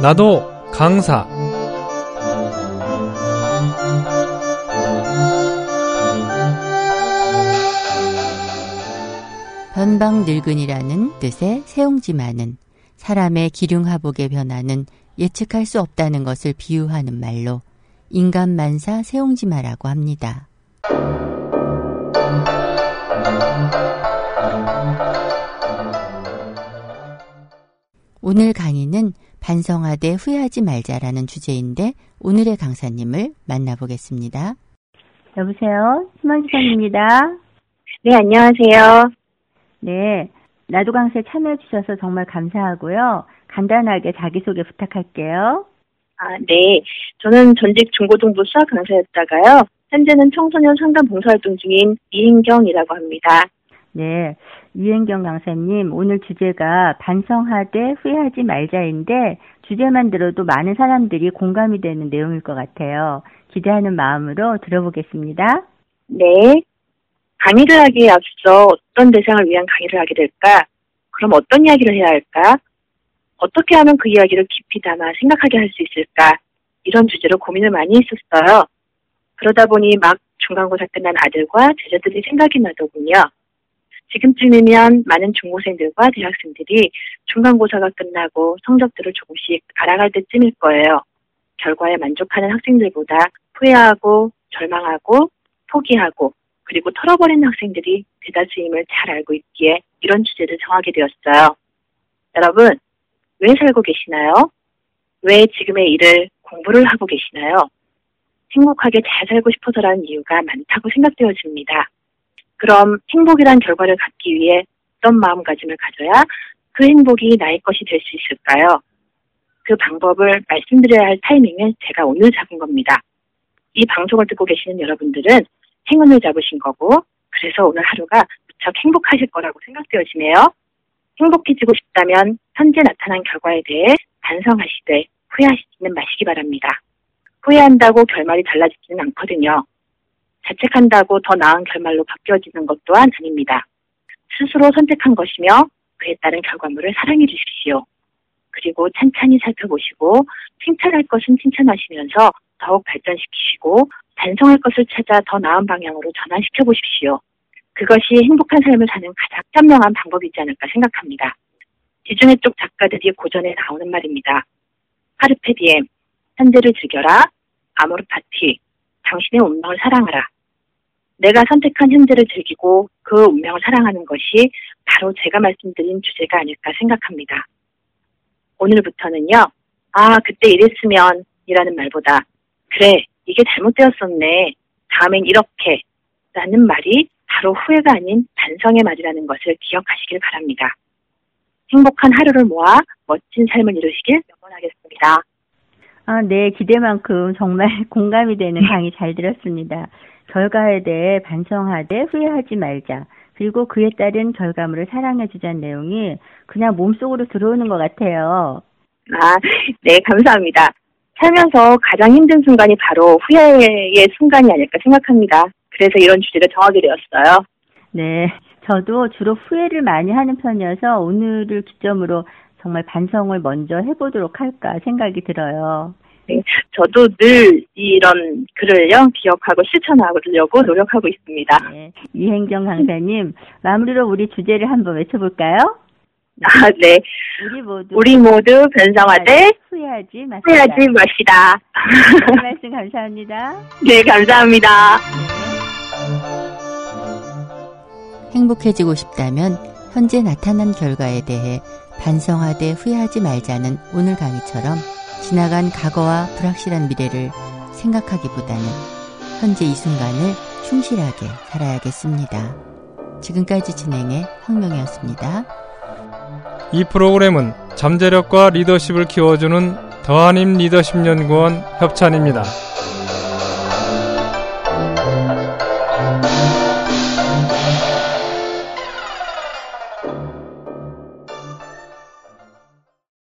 나도 강사 변방 늙은이라는 뜻의 세옹지마는 사람의 기륭하복의 변화는 예측할 수 없다는 것을 비유하는 말로 인간 만사 세옹지마라고 합니다. 오늘 강의는 반성하되 후회하지 말자라는 주제인데 오늘의 강사님을 만나보겠습니다. 여보세요? 심원 지사입니다. 네, 안녕하세요. 네. 나도 강사에 참여해 주셔서 정말 감사하고요. 간단하게 자기소개 부탁할게요. 아, 네. 저는 전직 중고등부 수학 강사였다가요. 현재는 청소년 상담 봉사활동 중인 이인경이라고 합니다. 네. 이은경 강사님, 오늘 주제가 반성하되 후회하지 말자인데 주제만 들어도 많은 사람들이 공감이 되는 내용일 것 같아요. 기대하는 마음으로 들어보겠습니다. 네. 강의를 하기에 앞서 어떤 대상을 위한 강의를 하게 될까? 그럼 어떤 이야기를 해야 할까? 어떻게 하면 그 이야기를 깊이 담아 생각하게 할 수 있을까? 이런 주제로 고민을 많이 했었어요. 그러다 보니 막 중간고사 끝난 아들과 제자들이 생각이 나더군요. 지금쯤이면 많은 중고생들과 대학생들이 중간고사가 끝나고 성적들을 조금씩 알아갈 때쯤일 거예요. 결과에 만족하는 학생들보다 후회하고 절망하고 포기하고 그리고 털어버리는 학생들이 대다수임을 잘 알고 있기에 이런 주제를 정하게 되었어요. 여러분, 왜 살고 계시나요? 왜 지금의 일을 공부를 하고 계시나요? 행복하게 잘 살고 싶어서라는 이유가 많다고 생각되어집니다. 그럼 행복이란 결과를 갖기 위해 어떤 마음가짐을 가져야 그 행복이 나의 것이 될 수 있을까요? 그 방법을 말씀드려야 할 타이밍은 제가 오늘 잡은 겁니다. 이 방송을 듣고 계시는 여러분들은 행운을 잡으신 거고, 그래서 오늘 하루가 무척 행복하실 거라고 생각되어지네요. 행복해지고 싶다면 현재 나타난 결과에 대해 반성하시되 후회하시지는 마시기 바랍니다. 후회한다고 결말이 달라지지는 않거든요. 자책한다고 더 나은 결말로 바뀌어지는 것 또한 아닙니다. 스스로 선택한 것이며 그에 따른 결과물을 사랑해 주십시오. 그리고 찬찬히 살펴보시고 칭찬할 것은 칭찬하시면서 더욱 발전시키시고 반성할 것을 찾아 더 나은 방향으로 전환시켜 보십시오. 그것이 행복한 삶을 사는 가장 현명한 방법이지 않을까 생각합니다. 지중해 쪽 작가들이 고전에 나오는 말입니다. 카르페 디엠, 현재를 즐겨라, 아모르 파티, 당신의 운명을 사랑하라. 내가 선택한 현재를 즐기고 그 운명을 사랑하는 것이 바로 제가 말씀드린 주제가 아닐까 생각합니다. 오늘부터는요, 아, 그때 이랬으면 이라는 말보다, 그래, 이게 잘못되었었네. 다음엔 이렇게. 라는 말이 바로 후회가 아닌 반성의 말이라는 것을 기억하시길 바랍니다. 행복한 하루를 모아 멋진 삶을 이루시길 응원하겠습니다. 아, 네, 기대만큼 정말 공감이 되는 강의 잘 들었습니다. 결과에 대해 반성하되 후회하지 말자. 그리고 그에 따른 결과물을 사랑해주자는 내용이 그냥 몸속으로 들어오는 것 같아요. 아, 네, 감사합니다. 살면서 가장 힘든 순간이 바로 후회의 순간이 아닐까 생각합니다. 그래서 이런 주제를 정하게 되었어요. 네, 저도 주로 후회를 많이 하는 편이어서 오늘을 기점으로 정말 반성을 먼저 해보도록 할까 생각이 들어요. 네, 저도 늘 이런 글을요 기억하고 실천하려고 노력하고 있습니다. 네, 이행정 강사님 마무리로 우리 주제를 한번 외쳐볼까요? 아, 네. 우리 모두 우리 모두 변성하되 후회하지 마시다. 후회하지 마시다. 네, 말씀 감사합니다. 네, 감사합니다. 행복해지고 싶다면 현재 나타난 결과에 대해 반성하되 후회하지 말자는 오늘 강의처럼 지나간 과거와 불확실한 미래를 생각하기보다는 현재 이 순간을 충실하게 살아야겠습니다. 지금까지 진행의 황명이었습니다. 이 프로그램은 잠재력과 리더십을 키워주는 더한임 리더십 연구원 협찬입니다.